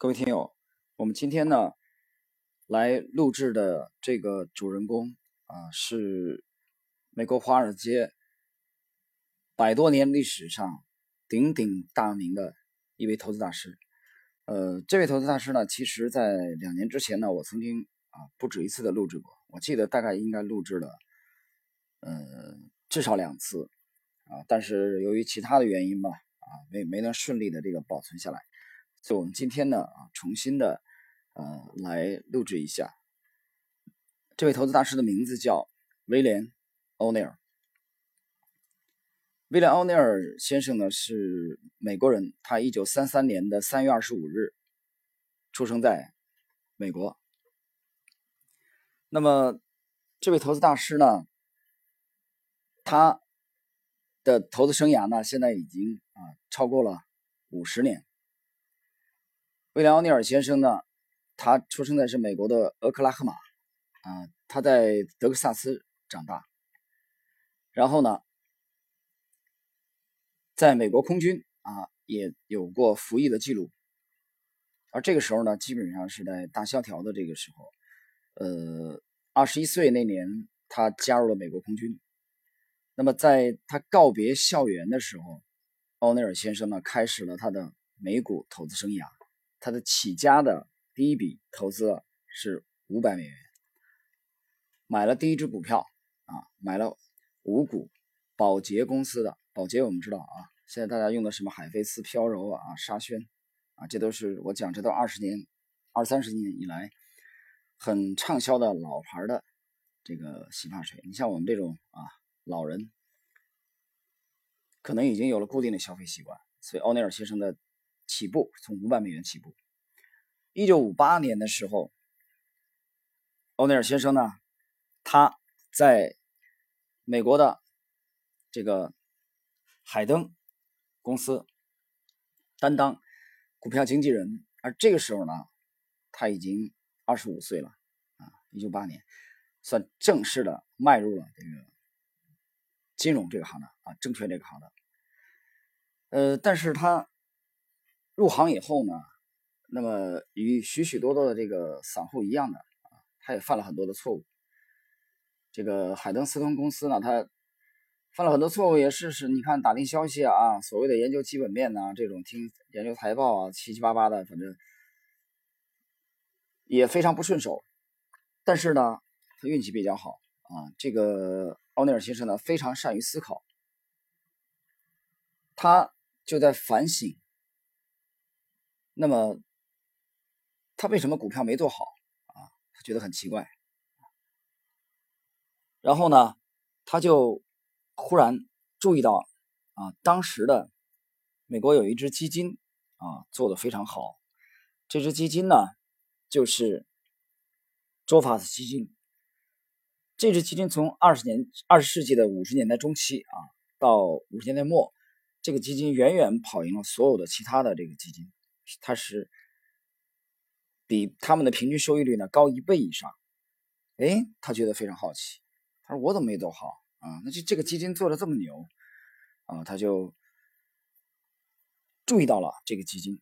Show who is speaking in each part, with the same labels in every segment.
Speaker 1: 各位听友，我们今天呢来录制的这个主人公啊，是美国华尔街百多年历史上鼎鼎大名的一位投资大师。呃，这位投资大师呢，其实在两年之前呢，我曾经啊不止一次的录制过，我记得大概应该录制了呃至少两次啊，但是由于其他的原因吧，啊没没能顺利的这个保存下来。所以我们今天呢啊，重新的呃来录制一下。这位投资大师的名字叫威廉·欧尼尔。威廉·欧尼尔先生呢是美国人，他一九三三年的三月二十五日出生在美国。那么这位投资大师呢，他的投资生涯呢现在已经啊超过了五十年。威廉·奥尼尔先生呢，他出生在是美国的俄克拉荷马，啊，他在德克萨斯长大，然后呢，在美国空军啊也有过服役的记录，而这个时候呢，基本上是在大萧条的这个时候，呃，二十一岁那年，他加入了美国空军。那么在他告别校园的时候，奥尼尔先生呢，开始了他的美股投资生涯。他的起家的第一笔投资是五百美元，买了第一只股票啊，买了五股宝洁公司的宝洁，我们知道啊，现在大家用的什么海飞丝、飘柔啊、沙宣啊，这都是我讲这都二十年、二三十年以来很畅销的老牌的这个洗发水。你像我们这种啊老人，可能已经有了固定的消费习惯，所以奥尼尔先生的。起步从五百美元起步。一九五八年的时候，欧内尔先生呢，他在美国的这个海登公司担当股票经纪人，而这个时候呢，他已经二十五岁了啊。一九八年算正式的迈入了这个金融这个行当啊，证券这个行当。呃，但是他。入行以后呢，那么与许许多多的这个散户一样的啊，他也犯了很多的错误。这个海登斯通公司呢，他犯了很多错误，也是是，你看打听消息啊，所谓的研究基本面呐，这种听研究财报啊，七七八八的，反正也非常不顺手。但是呢，他运气比较好啊。这个奥尼尔先生呢，非常善于思考，他就在反省。那么，他为什么股票没做好啊？他觉得很奇怪。然后呢，他就忽然注意到啊，当时的美国有一只基金啊，做的非常好。这只基金呢，就是卓法斯基金。这只基金从二十年、二十世纪的五十年代中期啊，到五十年代末，这个基金远远跑赢了所有的其他的这个基金。他是比他们的平均收益率呢高一倍以上，哎，他觉得非常好奇，他说我怎么没做好啊？那就这个基金做的这么牛啊，他就注意到了这个基金，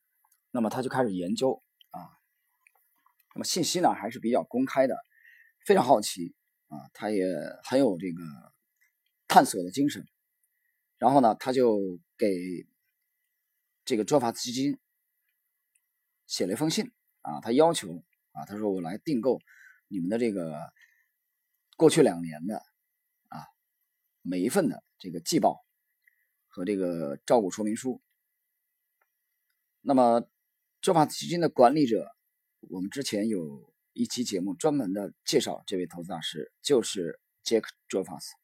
Speaker 1: 那么他就开始研究啊，那么信息呢还是比较公开的，非常好奇啊，他也很有这个探索的精神，然后呢，他就给这个卓法基金。写了一封信啊，他要求啊，他说我来订购你们的这个过去两年的啊每一份的这个季报和这个招股说明书。那么，周法基金的管理者，我们之前有一期节目专门的介绍这位投资大师，就是杰克·卓法斯。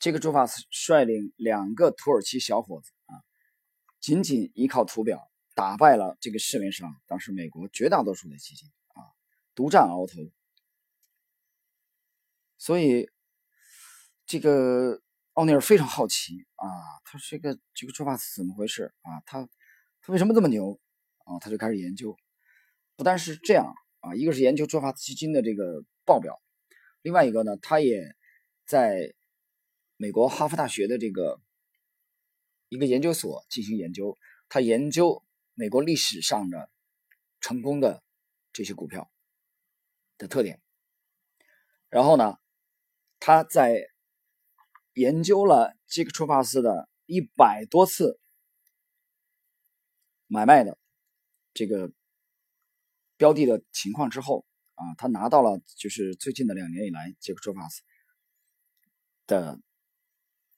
Speaker 1: 杰克·卓法斯率领两个土耳其小伙子啊，仅仅依靠图表。打败了这个市面上当时美国绝大多数的基金啊，独占鳌头。所以这个奥尼尔非常好奇啊，他这个这个做法是怎么回事啊？他他为什么这么牛啊？他就开始研究。不但是这样啊，一个是研究做法基金的这个报表，另外一个呢，他也在美国哈佛大学的这个一个研究所进行研究，他研究。美国历史上的成功的这些股票的特点。然后呢，他在研究了杰克·楚法斯的一百多次买卖的这个标的的情况之后啊，他拿到了就是最近的两年以来杰克·楚法斯的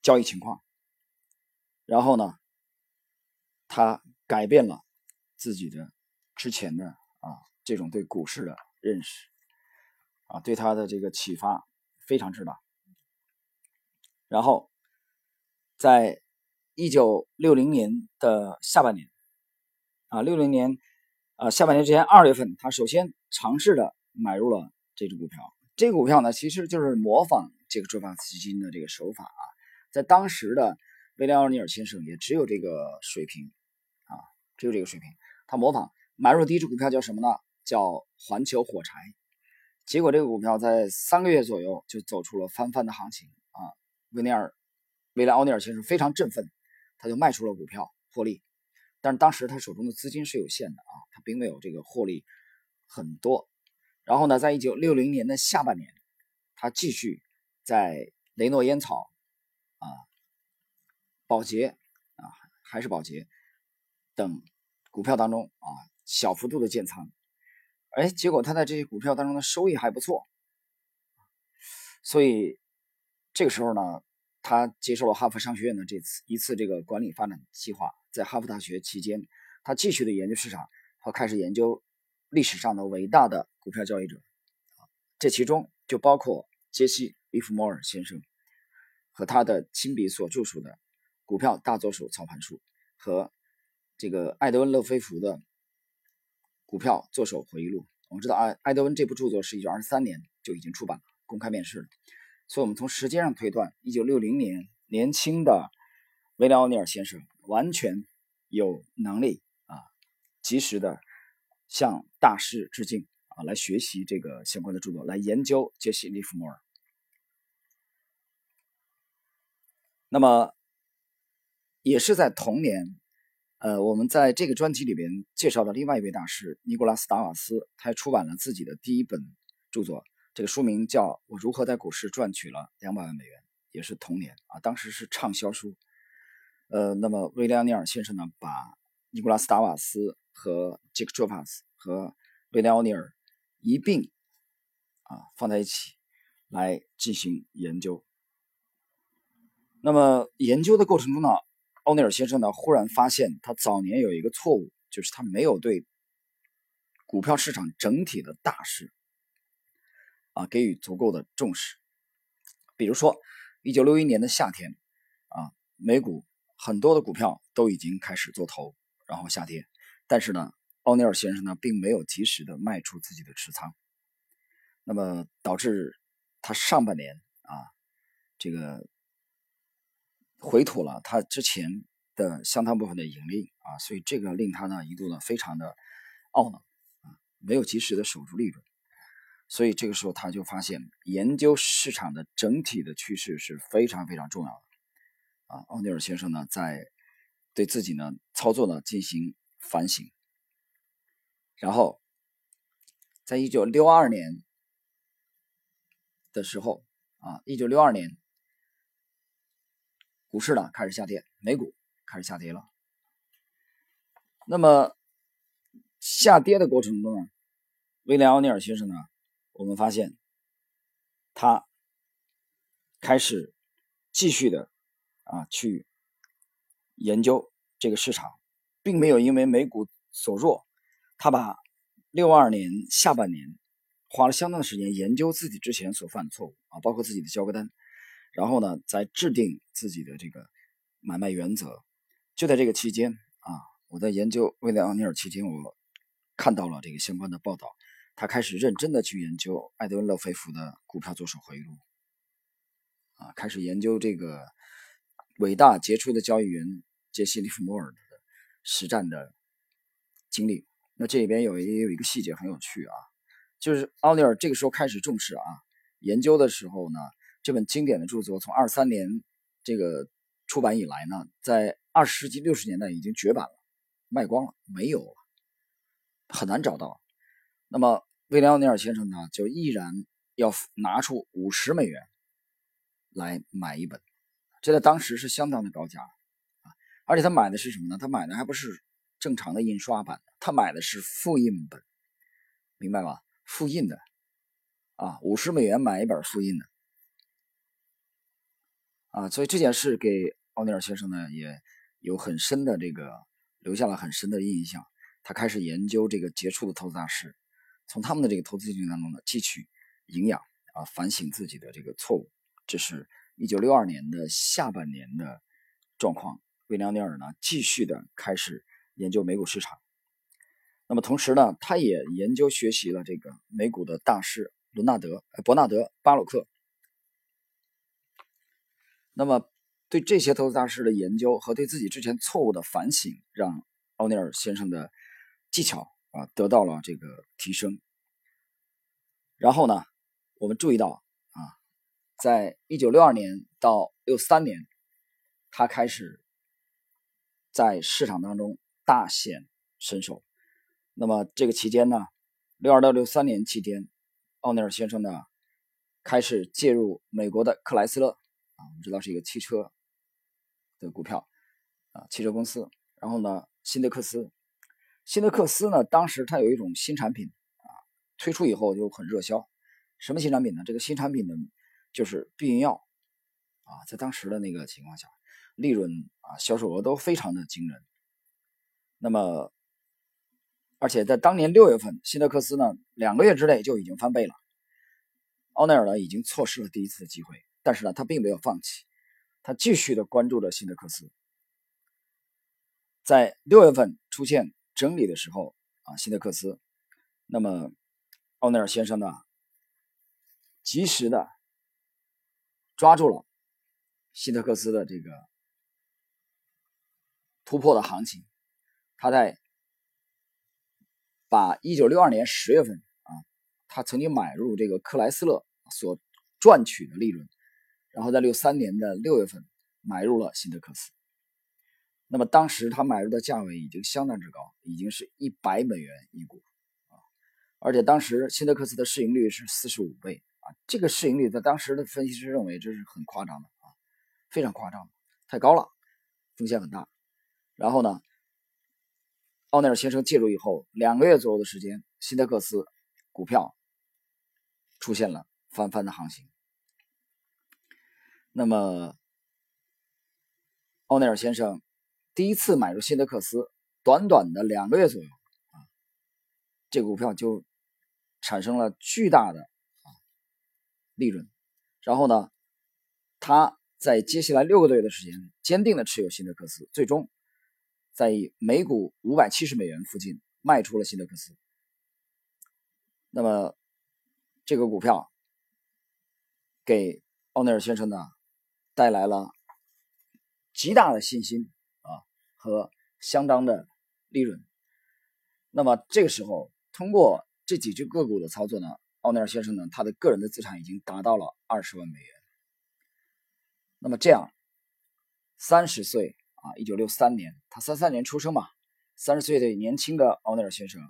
Speaker 1: 交易情况。然后呢，他改变了自己的之前的啊这种对股市的认识。啊，对他的这个启发非常之大。然后，在一九六零年的下半年，啊，六零年，啊，下半年之前二月份，他首先尝试的买入了这只股票。这个股票呢，其实就是模仿这个周发基金的这个手法啊。在当时的威廉奥尼尔先生也只有这个水平，啊，只有这个水平。他模仿买入第一只股票叫什么呢？叫环球火柴。结果这个股票在三个月左右就走出了翻番的行情啊！威尼尔、威廉奥尼尔先生非常振奋，他就卖出了股票获利。但是当时他手中的资金是有限的啊，他并没有这个获利很多。然后呢，在一九六零年的下半年，他继续在雷诺烟草啊、宝洁啊还是宝洁等股票当中啊小幅度的建仓。哎，结果他在这些股票当中的收益还不错，所以这个时候呢，他接受了哈佛商学院的这次一次这个管理发展计划，在哈佛大学期间，他继续的研究市场和开始研究历史上的伟大的股票交易者，这其中就包括杰西·利弗莫尔先生和他的亲笔所著述的《股票大作手操盘术》和这个艾德温·勒菲弗的。股票作手回忆录，我们知道艾艾德温这部著作是一九二三年就已经出版了，公开面世了。所以，我们从时间上推断，一九六零年，年轻的威廉奥尼尔先生完全有能力啊，及时的向大师致敬啊，来学习这个相关的著作，来研究杰西·利弗莫尔。那么，也是在同年。呃，我们在这个专辑里边介绍的另外一位大师尼古拉斯·达瓦斯，他出版了自己的第一本著作，这个书名叫《我如何在股市赚取了两百万美元》，也是同年啊，当时是畅销书。呃，那么威廉·尼尔先生呢，把尼古拉斯·达瓦斯和杰克·卓帕斯和威廉·奥尼尔一并啊放在一起来进行研究。那么研究的过程中呢？奥尼尔先生呢，忽然发现他早年有一个错误，就是他没有对股票市场整体的大势啊给予足够的重视。比如说，一九六一年的夏天啊，美股很多的股票都已经开始做头，然后下跌，但是呢，奥尼尔先生呢，并没有及时的卖出自己的持仓，那么导致他上半年啊，这个。回吐了他之前的相当部分的盈利啊，所以这个令他呢一度呢非常的懊恼啊，没有及时的守住利润，所以这个时候他就发现研究市场的整体的趋势是非常非常重要的啊。奥尼尔先生呢在对自己呢操作呢进行反省，然后在一九六二年的时候啊，一九六二年。股市呢开始下跌，美股开始下跌了。那么下跌的过程中呢，威廉奥尼尔先生呢，我们发现他开始继续的啊去研究这个市场，并没有因为美股走弱，他把六二年下半年花了相当的时间研究自己之前所犯的错误啊，包括自己的交割单。然后呢，再制定自己的这个买卖原则。就在这个期间啊，我在研究威廉·奥尼尔期间，我看到了这个相关的报道。他开始认真的去研究艾德温·勒菲弗的股票作手回忆录，啊，开始研究这个伟大杰出的交易员杰西·利弗莫尔的实战的经历。那这里边有也有一个细节很有趣啊，就是奥尼尔这个时候开始重视啊，研究的时候呢。这本经典的著作从二三年这个出版以来呢，在二十世纪六十年代已经绝版了，卖光了，没有了。很难找到。那么威廉奥尼尔先生呢，就毅然要拿出五十美元来买一本，这在当时是相当的高价啊！而且他买的是什么呢？他买的还不是正常的印刷版，他买的是复印本，明白吧？复印的啊，五十美元买一本复印的啊！所以这件事给奥尼尔先生呢，也有很深的这个留下了很深的印象。他开始研究这个杰出的投资大师。从他们的这个投资经验当中呢，汲取营养啊，反省自己的这个错误。这是一九六二年的下半年的状况。威廉尼尔呢，继续的开始研究美股市场。那么同时呢，他也研究学习了这个美股的大师伦纳德、伯纳德·巴鲁克。那么对这些投资大师的研究和对自己之前错误的反省，让奥尼尔先生的技巧。啊，得到了这个提升。然后呢，我们注意到啊，在一九六二年到六三年，他开始在市场当中大显身手。那么这个期间呢，六二到六三年期间，奥尼尔先生呢开始介入美国的克莱斯勒啊，我们知道是一个汽车的股票啊，汽车公司。然后呢，辛德克斯。辛德克斯呢？当时它有一种新产品啊，推出以后就很热销。什么新产品呢？这个新产品呢，就是避孕药啊，在当时的那个情况下，利润啊，销售额都非常的惊人。那么，而且在当年六月份，辛德克斯呢，两个月之内就已经翻倍了。奥奈尔呢，已经错失了第一次的机会，但是呢，他并没有放弃，他继续的关注着辛德克斯。在六月份出现。整理的时候啊，辛德克斯，那么奥内尔先生呢，及时的抓住了辛德克斯的这个突破的行情，他在把一九六二年十月份啊，他曾经买入这个克莱斯勒所赚取的利润，然后在六三年的六月份买入了辛德克斯。那么当时他买入的价位已经相当之高，已经是一百美元一股啊！而且当时辛德克斯的市盈率是四十五倍啊，这个市盈率在当时的分析师认为这是很夸张的啊，非常夸张，太高了，风险很大。然后呢，奥内尔先生介入以后，两个月左右的时间，辛德克斯股票出现了翻番的行情。那么奥内尔先生。第一次买入辛德克斯，短短的两个月左右啊，这个股票就产生了巨大的啊利润。然后呢，他在接下来六个多月的时间坚定的持有辛德克斯，最终在每股五百七十美元附近卖出了辛德克斯。那么这个股票给奥内尔先生呢带来了极大的信心啊。和相当的利润。那么这个时候，通过这几只个股的操作呢，奥尼尔先生呢，他的个人的资产已经达到了二十万美元。那么这样，三十岁啊，一九六三年，他三三年出生嘛，三十岁的年轻的奥尼尔先生，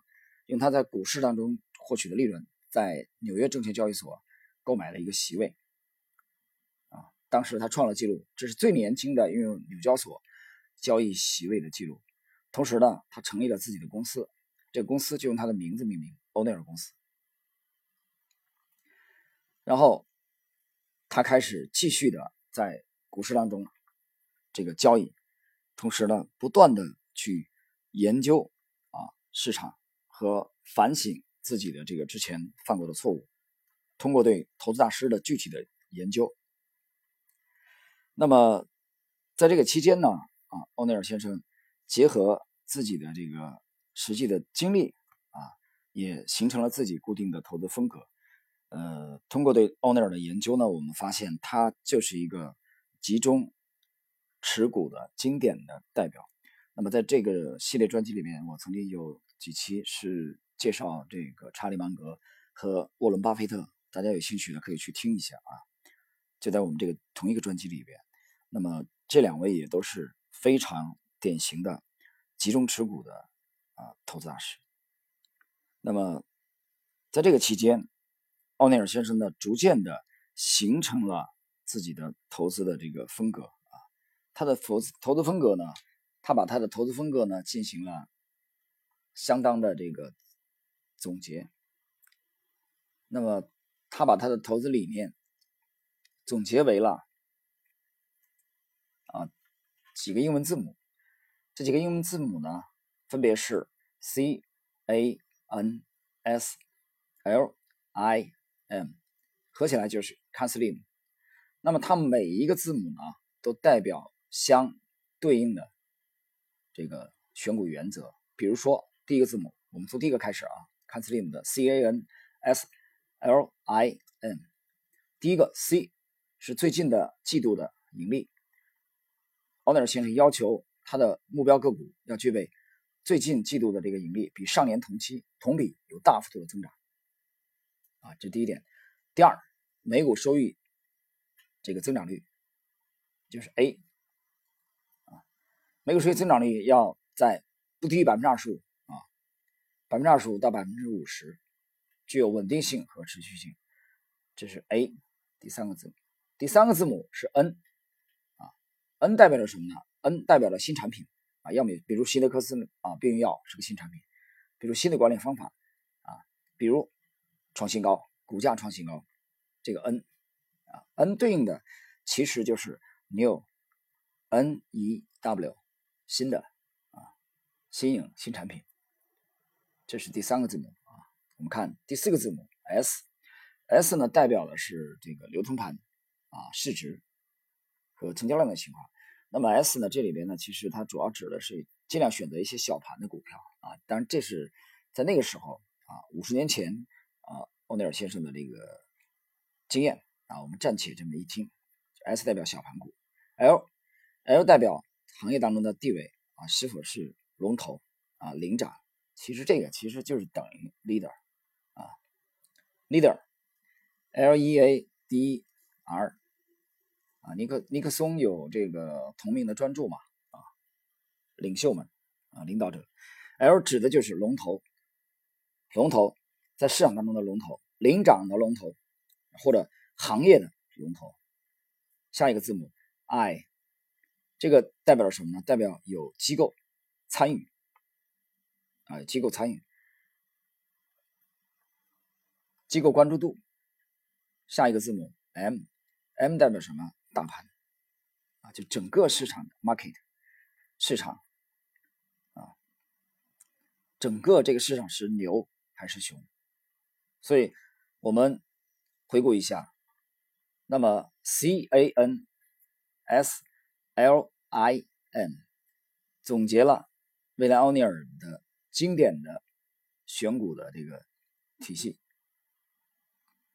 Speaker 1: 用他在股市当中获取的利润，在纽约证券交易所购买了一个席位。当时他创了记录，这是最年轻的拥有纽交所。交易席位的记录，同时呢，他成立了自己的公司，这个公司就用他的名字命名——欧内尔公司。然后，他开始继续的在股市当中这个交易，同时呢，不断的去研究啊市场和反省自己的这个之前犯过的错误，通过对投资大师的具体的研究。那么，在这个期间呢？啊，欧尼尔先生结合自己的这个实际的经历啊，也形成了自己固定的投资风格。呃，通过对欧尼尔的研究呢，我们发现他就是一个集中持股的经典的代表。那么在这个系列专辑里面，我曾经有几期是介绍这个查理芒格和沃伦巴菲特，大家有兴趣的可以去听一下啊，就在我们这个同一个专辑里边。那么这两位也都是。非常典型的集中持股的啊投资大师。那么在这个期间，奥尼尔先生呢，逐渐的形成了自己的投资的这个风格啊。他的投资投资风格呢，他把他的投资风格呢进行了相当的这个总结。那么他把他的投资理念总结为了啊几个英文字母，这几个英文字母呢，分别是 C A N S L I M，合起来就是 Canslim。那么它每一个字母呢，都代表相对应的这个选股原则。比如说第一个字母，我们从第一个开始啊，Canslim 的 C A N S L I M，第一个 C 是最近的季度的盈利。奥尼尔先生要求他的目标个股要具备最近季度的这个盈利比上年同期同比有大幅度的增长，啊，这第一点。第二，每股收益这个增长率就是 A，啊，每股收益增长率要在不低于百分之二十五啊，百分之二十五到百分之五十，具有稳定性和持续性，这是 A 第三个字母。第三个字母是 N。N 代表着什么呢？N 代表了新产品啊，要么比如希德克斯啊，避孕药是个新产品，比如新的管理方法啊，比如创新高，股价创新高，这个 N 啊，N 对应的其实就是 New，N E W，新的啊，新颖新产品，这是第三个字母啊。我们看第四个字母 S，S 呢代表的是这个流通盘啊，市值。和成交量的情况，那么 S 呢？这里边呢，其实它主要指的是尽量选择一些小盘的股票啊。当然，这是在那个时候啊，五十年前啊，欧尼尔先生的这个经验啊。我们暂且这么一听，S 代表小盘股，L，L 代表行业当中的地位啊，是否是龙头啊、领涨？其实这个其实就是等于 leader 啊，leader，L E A D E R。啊，尼克尼克松有这个同名的专著嘛？啊，领袖们啊，领导者，L 指的就是龙头，龙头在市场当中的龙头，领涨的龙头，或者行业的龙头。下一个字母 I，这个代表什么呢？代表有机构参与啊，机构参与，机构关注度。下一个字母 M，M 代表什么？大盘啊，就整个市场的 market 市场啊，整个这个市场是牛还是熊？所以我们回顾一下，那么 C A N S L I N 总结了未来奥尼尔的经典的选股的这个体系，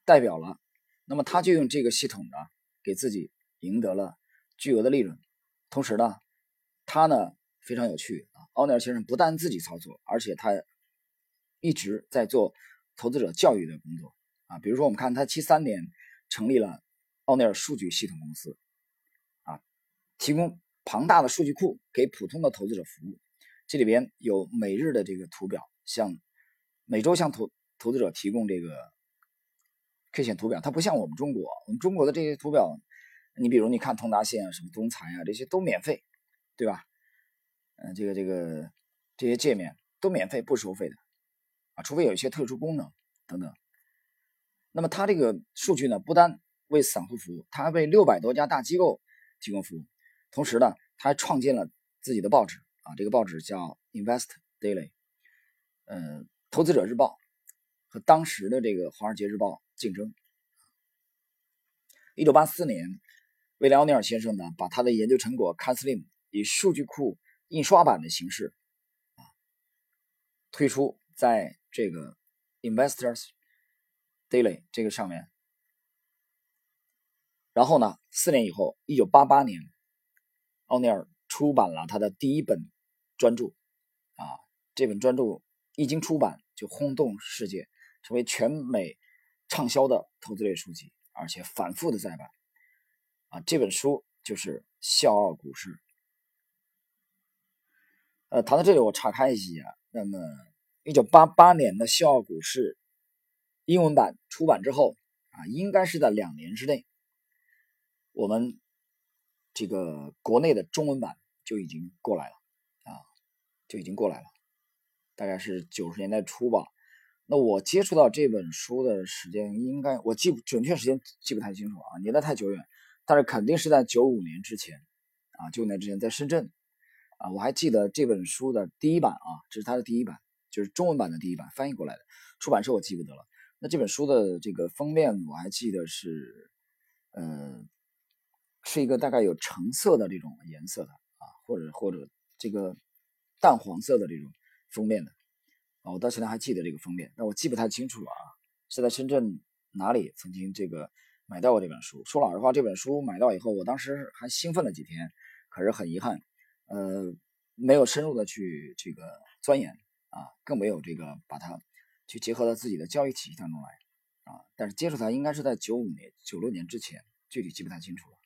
Speaker 1: 代表了，那么他就用这个系统呢，给自己。赢得了巨额的利润，同时呢，他呢非常有趣啊。奥尼尔先生不但自己操作，而且他一直在做投资者教育的工作啊。比如说，我们看他七三年成立了奥尼尔数据系统公司啊，提供庞大的数据库给普通的投资者服务。这里边有每日的这个图表，像每周向投投资者提供这个 K 线图表。它不像我们中国，我们中国的这些图表。你比如你看通达线啊，什么东财啊，这些都免费，对吧？嗯，这个这个这些界面都免费不收费的啊，除非有一些特殊功能等等。那么它这个数据呢，不单为散户服务，它还为六百多家大机构提供服务。同时呢，它还创建了自己的报纸啊，这个报纸叫 Invest Daily，嗯，投资者日报和当时的这个华尔街日报竞争。一九八四年。威廉奥尼尔先生呢，把他的研究成果 Canslim 以数据库印刷版的形式啊推出在这个 Investors Daily 这个上面。然后呢，四年以后，一九八八年，奥尼尔出版了他的第一本专著啊，这本专著一经出版就轰动世界，成为全美畅销的投资类书籍，而且反复的再版。啊，这本书就是《笑傲股市》。呃，谈到这里，我岔开一下。那么，一九八八年的《笑傲股市》英文版出版之后啊，应该是在两年之内，我们这个国内的中文版就已经过来了啊，就已经过来了，大概是九十年代初吧。那我接触到这本书的时间，应该我记准确时间记不太清楚啊，年代太久远，但是肯定是在九五年之前啊，九五年之前在深圳啊，我还记得这本书的第一版啊，这是它的第一版，就是中文版的第一版翻译过来的，出版社我记不得了。那这本书的这个封面我还记得是，呃，是一个大概有橙色的这种颜色的啊，或者或者这个淡黄色的这种封面的。啊，我到现在还记得这个封面，但我记不太清楚了啊。是在深圳哪里曾经这个买到过这本书？说老实话，这本书买到以后，我当时还兴奋了几天，可是很遗憾，呃，没有深入的去这个钻研啊，更没有这个把它去结合到自己的交易体系当中来啊。但是接触它应该是在九五年、九六年之前，具体记不太清楚了。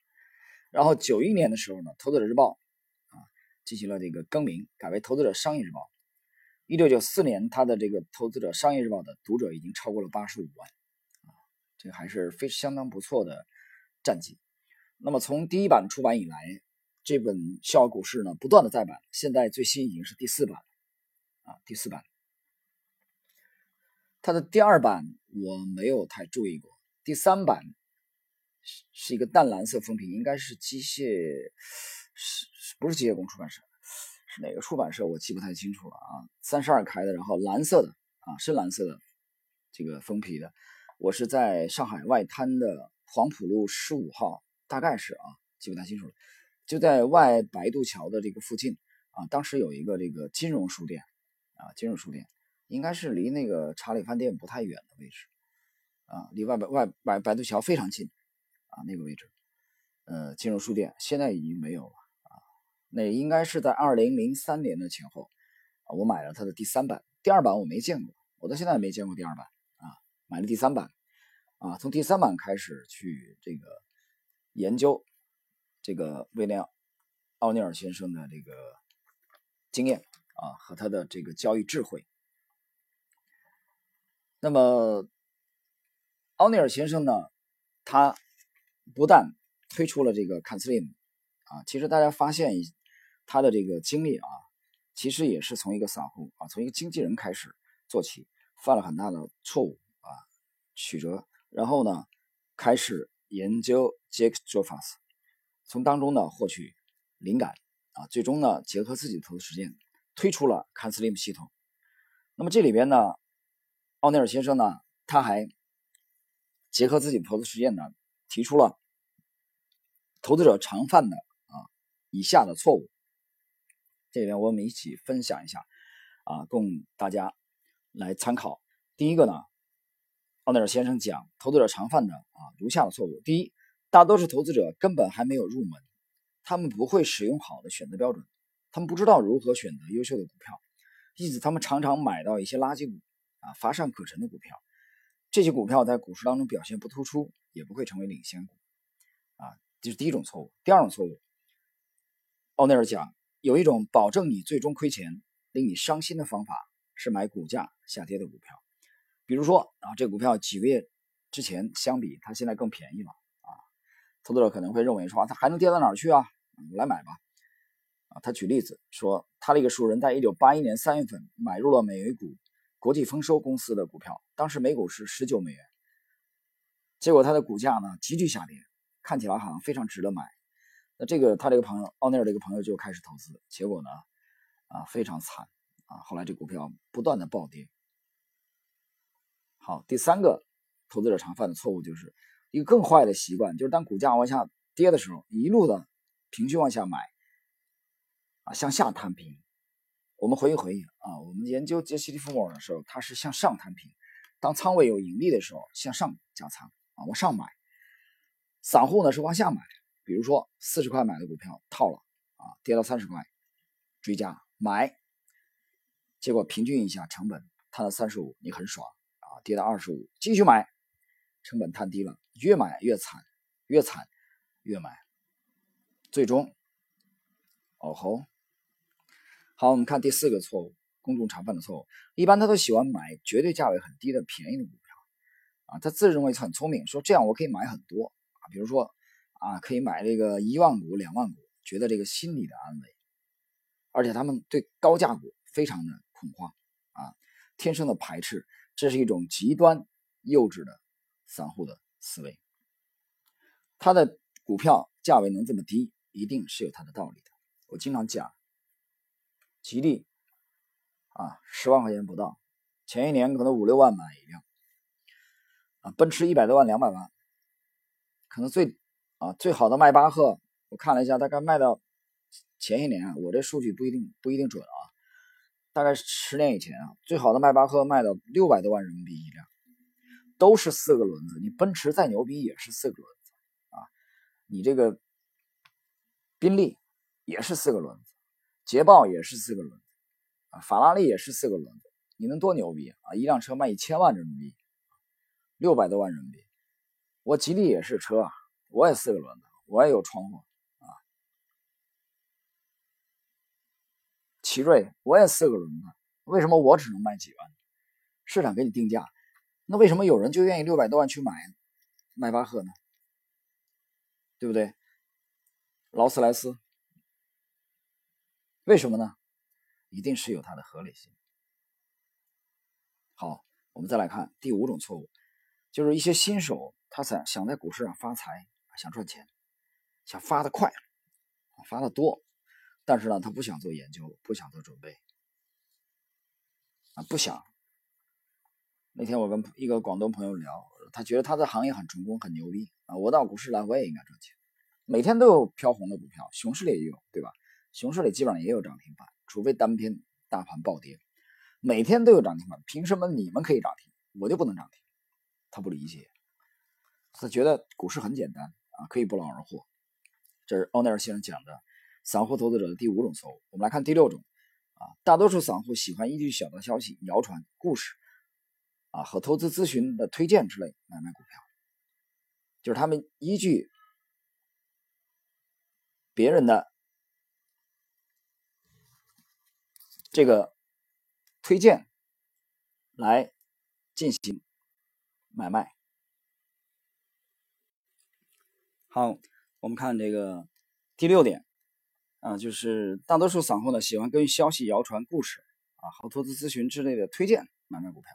Speaker 1: 然后九一年的时候呢，《投资者日报》啊进行了这个更名，改为《投资者商业日报》。一九九四年，他的这个《投资者商业日报》的读者已经超过了八十五万，这还是非相当不错的战绩。那么从第一版出版以来，这本《笑傲股市》呢不断的再版，现在最新已经是第四版了，啊，第四版。它的第二版我没有太注意过，第三版是是一个淡蓝色封皮，应该是机械，是不是机械工出版社？是哪个出版社我记不太清楚了啊，三十二开的，然后蓝色的啊，深蓝色的这个封皮的，我是在上海外滩的黄浦路十五号，大概是啊，记不太清楚了，就在外白渡桥的这个附近啊，当时有一个这个金融书店啊，金融书店应该是离那个查理饭店不太远的位置啊，离外白外白白渡桥非常近啊，那个位置，呃，金融书店现在已经没有了啊。那应该是在二零零三年的前后啊，我买了它的第三版，第二版我没见过，我到现在也没见过第二版，买了第三版啊，从第三版开始去这个研究这个威廉奥尼尔先生的这个经验啊和他的这个交易智慧。那么奥尼尔先生呢，他不但推出了这个 Canslim 啊，其实大家发现。他的这个经历啊，其实也是从一个散户啊，从一个经纪人开始做起，犯了很大的错误，曲折，然后呢，开始研究 Jack j o f a s 从当中呢获取灵感啊，最终呢结合自己的投资实践，推出了 CanSlim 系统。那么这里边呢，奥尼尔先生呢，他还结合自己的投资实践呢，提出了投资者常犯的啊以下的错误。这里边我们一起分享一下，啊，供大家来参考。第一个呢，奥尼尔先生讲，投资者常犯的啊如下的错误：第一，大多数投资者根本还没有入门，他们不会使用好的选择标准，他们不知道如何选择优秀的股票，因此他们常常买到一些垃圾股啊，乏善可陈的股票。这些股票在股市当中表现不突出，也不会成为领先股啊，这是第一种错误。第二种错误，奥尼尔讲。有一种保证你最终亏钱、令你伤心的方法，是买股价下跌的股票。比如说啊，这股票几个月之前相比，它现在更便宜了啊。投资者可能会认为说，它还能跌到哪儿去啊？我来买吧。啊，他举例子说，他的一个熟人，在一九八一年三月份买入了美股国际丰收公司的股票，当时每股是十九美元。结果它的股价呢急剧下跌，看起来好像非常值得买。那这个他这个朋友奥尼尔这个朋友就开始投资，结果呢，啊非常惨啊！后来这股票不断的暴跌。好，第三个投资者常犯的错误就是一个更坏的习惯，就是当股价往下跌的时候，一路的平均往下买，啊向下摊平。我们回忆回忆啊，我们研究杰西·利弗莫尔的时候，他是向上摊平，当仓位有盈利的时候向上加仓啊往上买，散户呢是往下买。比如说四十块买的股票套了啊，跌到三十块，追加买，结果平均一下成本摊到三十五，你很爽，跌到二十五继续买，成本太低了，越买越惨，越惨越买，最终哦吼，好，我们看第四个错误，公众常犯的错误。一般他都喜欢买绝对价位很低的便宜的股票啊，他自认为很聪明，说这样我可以买很多啊，比如说啊，可以买这个一万股、两万股，觉得这个心理的安慰。而且他们对高价股非常的恐慌啊，天生的排斥，这是一种极端幼稚的散户的思维。他的股票价位能这么低，一定是有他的道理的。我经常讲。吉利啊，十万块钱不到，前一年可能五六万买一辆啊，奔驰一百多万、两百万，可能最啊最好的迈巴赫，我看了一下，大概卖到前一年，我这数据不一定不一定准啊，大概十年以前啊，最好的迈巴赫卖到六百多万人民币一辆，都是四个轮子，你奔驰再牛逼也是四个轮子啊，你这个宾利也是四个轮子。捷豹也是四个轮子啊，法拉利也是四个轮子，你能多牛逼啊？一辆车卖一千万人民币，六百多万人民币。我吉利也是车啊，我也四个轮子，我也有窗户啊。奇瑞我也四个轮子，为什么我只能卖几万？市场给你定价，那为什么有人就愿意六百多万去买迈巴赫呢？对不对？劳斯莱斯。为什么呢？一定是有它的合理性。好，我们再来看第五种错误，就是一些新手他想想在股市上发财，想赚钱，想发的快，发的多，但是呢，他不想做研究，不想做准备，啊，不想。那天我跟一个广东朋友聊，他觉得他的行业很成功，很牛逼啊，我到股市来我也应该赚钱，每天都有飘红的股票，熊市里也有，对吧？熊市里基本上也有涨停板，除非单篇大盘暴跌，每天都有涨停板，凭什么你们可以涨停，我就不能涨停？他不理解，他觉得股市很简单啊，可以不劳而获。这是奥尼尔先生讲的散户投资者的第五种错误。我们来看第六种啊，大多数散户喜欢依据小道消息、谣传、故事啊和投资咨询的推荐之类买卖股票，就是他们依据别人的。这个推荐来进行买卖。好，我们看这个第六点啊，就是大多数散户呢喜欢根据消息、谣传、故事啊和投资咨询之类的推荐买卖股票。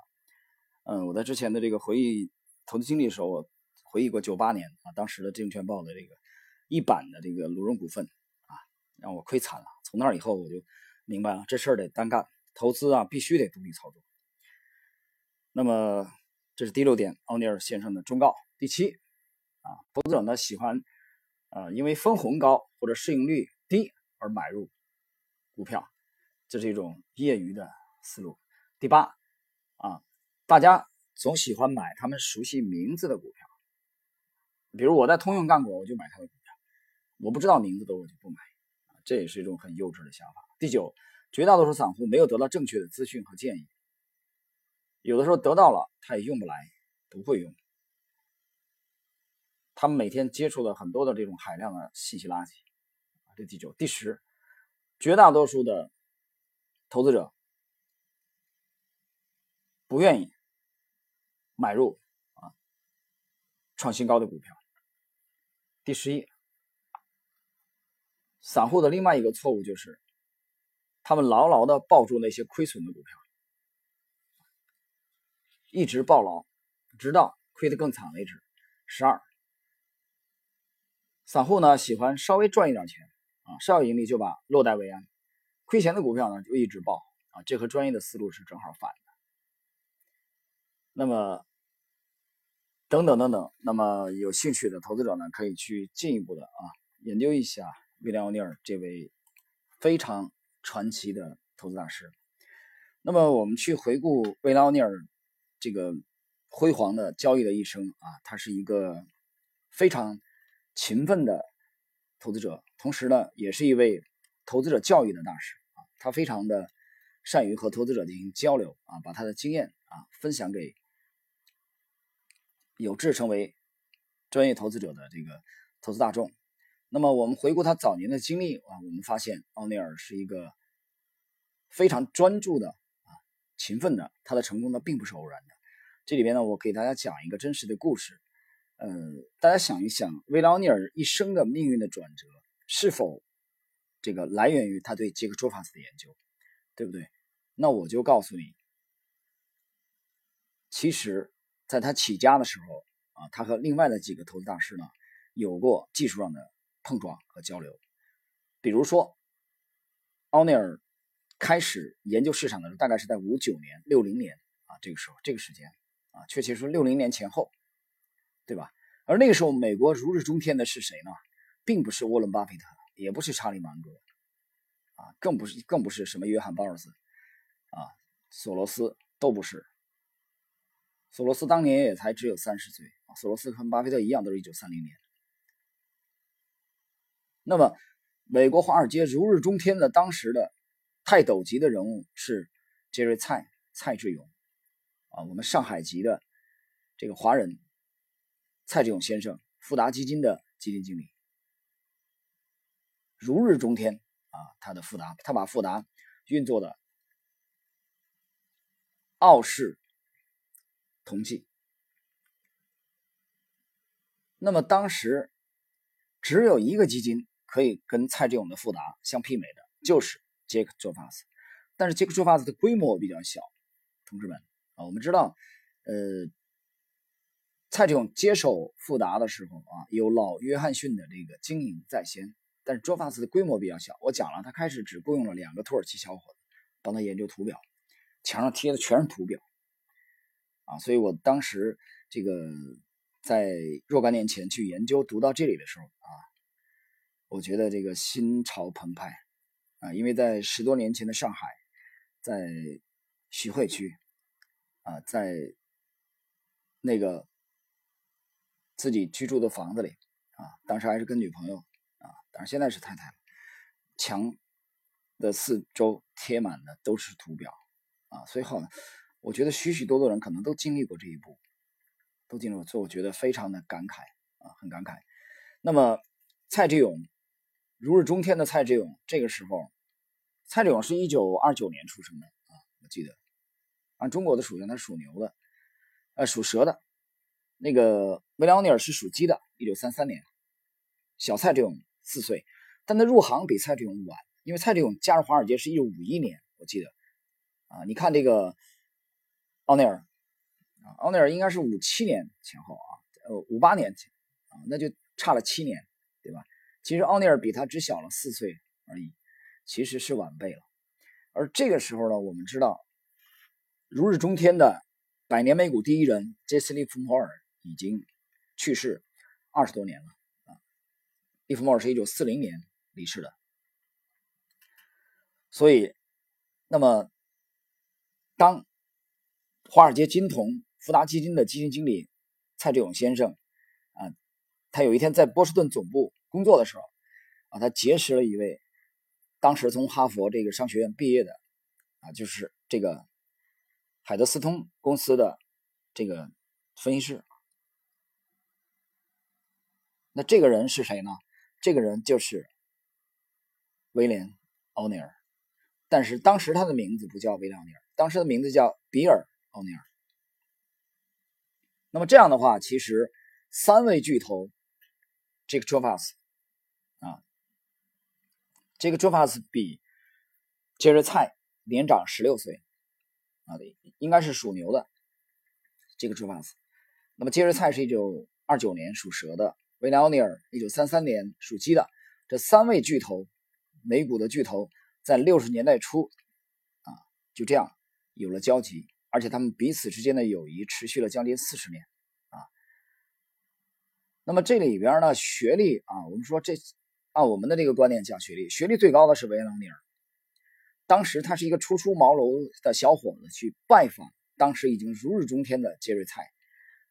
Speaker 1: 嗯，我在之前的这个回忆投资经历的时候，我回忆过九八年啊，当时的证券报的这个一版的这个鲁荣股份啊，让我亏惨了。从那以后我就。明白了，这事儿得单干，投资啊必须得独立操作。那么这是第六点，奥尼尔先生的忠告。第七啊，投资者呢喜欢啊因为分红高或者市盈率低而买入股票，这是一种业余的思路。第八啊，大家总喜欢买他们熟悉名字的股票，比如我在通用干过，我就买他的股票；我不知道名字的我就不买。这也是一种很幼稚的想法。第九，绝大多数散户没有得到正确的资讯和建议，有的时候得到了他也用不来，不会用。他们每天接触了很多的这种海量的信息垃圾。第九，第十，绝大多数的投资者不愿意买入啊创新高的股票。第十一。散户的另外一个错误就是，他们牢牢的抱住那些亏损的股票，一直抱牢，直到亏得更惨为止。十二，散户呢喜欢稍微赚一点钱啊，稍有盈利就把落袋为安，亏钱的股票呢就一直爆啊，这和专业的思路是正好反的。那么，等等等等，那么有兴趣的投资者呢，可以去进一步的啊研究一下。威廉·奥尼尔这位非常传奇的投资大师。那么，我们去回顾威廉·奥尼尔这个辉煌的交易的一生啊，他是一个非常勤奋的投资者，同时呢，也是一位投资者教育的大师啊。他非常的善于和投资者进行交流啊，把他的经验啊分享给有志成为专业投资者的这个投资大众。那么我们回顾他早年的经历啊，我们发现奥尼尔是一个非常专注的啊勤奋的，他的成功呢并不是偶然的。这里边呢，我给大家讲一个真实的故事。呃，大家想一想，维劳尼尔一生的命运的转折，是否这个来源于他对杰克·卓法斯的研究，对不对？那我就告诉你，其实在他起家的时候啊，他和另外的几个投资大师呢，有过技术上的碰撞和交流。比如说，奥尼尔开始研究市场的时候，大概是在五九年、六零年啊，这个时候，这个时间啊，确切说六零年前后。对吧？而那个时候，美国如日中天的是谁呢？并不是沃伦·巴菲特，也不是查理·芒格，啊，更不是，更不是什么约翰·鲍尔斯，啊，索罗斯都不是。索罗斯当年也才只有三十岁啊。索罗斯和巴菲特一样，都是一九三零年。那么，美国华尔街如日中天的当时的泰斗级的人物是杰瑞·蔡蔡志勇，啊，我们上海籍的这个华人。蔡志勇先生，富达基金的基金经理，如日中天啊！他的富达，他把富达运作的傲视同济。那么当时只有一个基金可以跟蔡志勇的富达相媲美的，就是杰克·卓法斯。但是杰克·卓法斯的规模比较小，同志们啊，我们知道，呃。蔡志勇接手富达的时候啊，有老约翰逊的这个经营在先，但是卓法斯的规模比较小。我讲了，他开始只雇佣了两个土耳其小伙子帮他研究图表，墙上贴的全是图表啊。所以我当时这个在若干年前去研究，读到这里的时候啊，我觉得这个心潮澎湃啊，因为在十多年前的上海，在徐汇区啊，在那个。自己居住的房子里啊，当时还是跟女朋友啊，当然现在是太太了。墙的四周贴满的都是图表啊，所以好，我觉得许许多多人可能都经历过这一步，都经历过，所以我觉得非常的感慨啊，很感慨。那么蔡志勇，如日中天的蔡志勇，这个时候，蔡志勇是一九二九年出生的啊，我记得，按中国的属相，他属牛的，呃，属蛇的。那个维莱奥尼尔是属鸡的，一九三三年，小蔡志勇四岁，但他入行比蔡志勇晚，因为蔡志勇加入华尔街是一九五一年，我记得，啊，你看这个奥尼尔，啊，奥尼尔应该是五七年前后啊，呃，五八年前啊，那就差了七年，对吧？其实奥尼尔比他只小了四岁而已，其实是晚辈了。而这个时候呢，我们知道，如日中天的百年美股第一人杰斯·利弗莫尔。已经去世二十多年了啊！利弗莫尔是一九四零年离世的，所以，那么当华尔街金童福达基金的基金经理蔡志勇先生啊，他有一天在波士顿总部工作的时候啊，他结识了一位当时从哈佛这个商学院毕业的啊，就是这个海德斯通公司的这个分析师。这个人是谁呢？这个人就是威廉·奥尼尔，但是当时他的名字不叫威廉·奥尼尔，当时的名字叫比尔·奥尼尔。那么这样的话，其实三位巨头，这个 j o f a s 啊，这个 j o f a s 比杰瑞·蔡年长十六岁啊，应该是属牛的这个 j o f a s 那么杰瑞·蔡是一九二九年属蛇的。维莱奥尼尔，一九三三年属鸡的，这三位巨头，美股的巨头，在六十年代初，啊，就这样有了交集，而且他们彼此之间的友谊持续了将近四十年，啊，那么这里边呢，学历啊，我们说这按我们的这个观念讲学历，学历最高的是维莱奥尼尔，当时他是一个初出茅庐的小伙子，去拜访当时已经如日中天的杰瑞泰。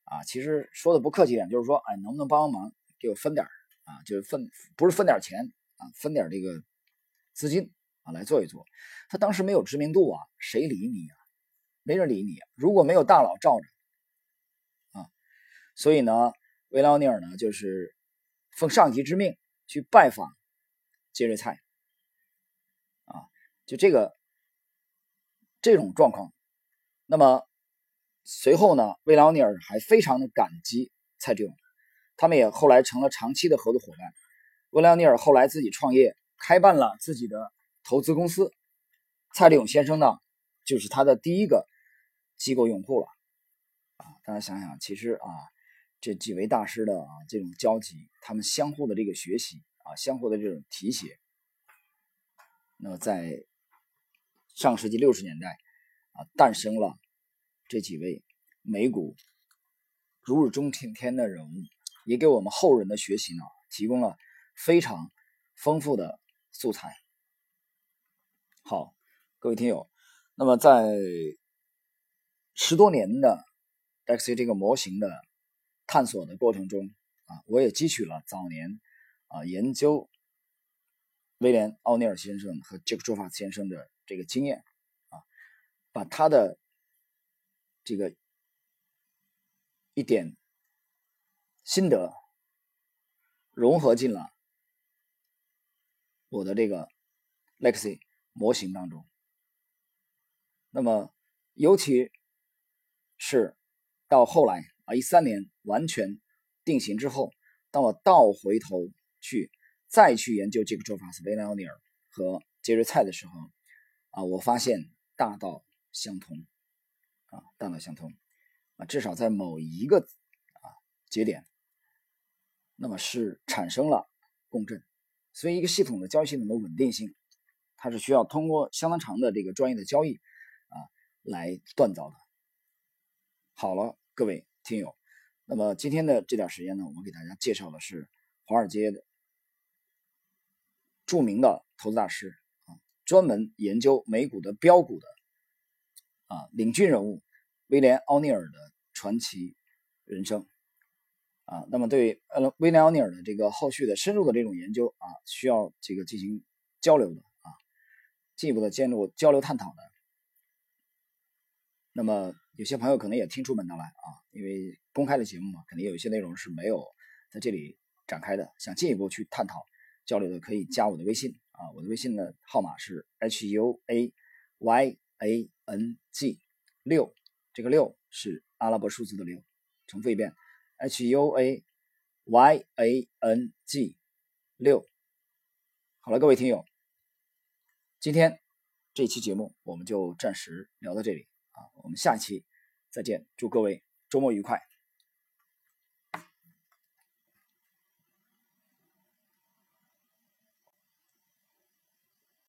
Speaker 1: 啊，其实说的不客气点，就是说，哎，能不能帮帮忙，给我分点啊？就是分，不是分点钱啊，分点这个资金啊，来做一做。他当时没有知名度啊，谁理你啊？没人理你。如果没有大佬罩着啊，所以呢，维劳尼尔呢，就是奉上级之命去拜访杰瑞蔡啊，就这个这种状况那么随后呢，维拉尼尔还非常的感激蔡志勇，他们也后来成了长期的合作伙伴。温良尼尔后来自己创业，开办了自己的投资公司。蔡立勇先生呢，就是他的第一个机构用户了。啊，大家想想，其实啊，这几位大师的啊这种交集，他们相互的这个学习啊，相互的这种提携，那么在上世纪六十年代啊，诞生了这几位美股如日中天的人物，也给我们后人的学习呢提供了非常丰富的素材。好，各位听友，那么在十多年的。DEX 这个模型的探索的过程中啊，我也汲取了早年啊研究威廉奥尼尔先生和杰克卓法斯先生的这个经验啊，把他的这个一点心得融合进了我的这个 Lexi 模型当中。那么，尤其是。到后来啊，一三年完全定型之后，当我倒回头去再去研究这个做法是威廉奥尼尔和杰瑞蔡的时候，啊，我发现大道相同，啊，大道相通，啊，至少在某一个啊节点，那么是产生了共振。所以，一个系统的交易系统的稳定性，它是需要通过相当长的这个专业的交易啊来锻造的。好了。各位听友，那么今天的这点时间呢，我们给大家介绍的是华尔街的著名的投资大师啊，专门研究美股的标股的啊领军人物威廉奥尼尔的传奇人生啊。那么对呃威廉奥尼尔的这个后续的深入的这种研究啊，需要这个进行交流的啊，进一步的进入交流探讨的。那么。有些朋友可能也听出门道来啊，因为公开的节目嘛，肯定有一些内容是没有在这里展开的。想进一步去探讨交流的，可以加我的微信啊，我的微信的号码是 h u a y a n g 六，这个六是阿拉伯数字的六，重复一遍 h u a y a n g 六。好了，各位听友，今天这期节目我们就暂时聊到这里啊，我们下期。再见，祝各位周末愉快。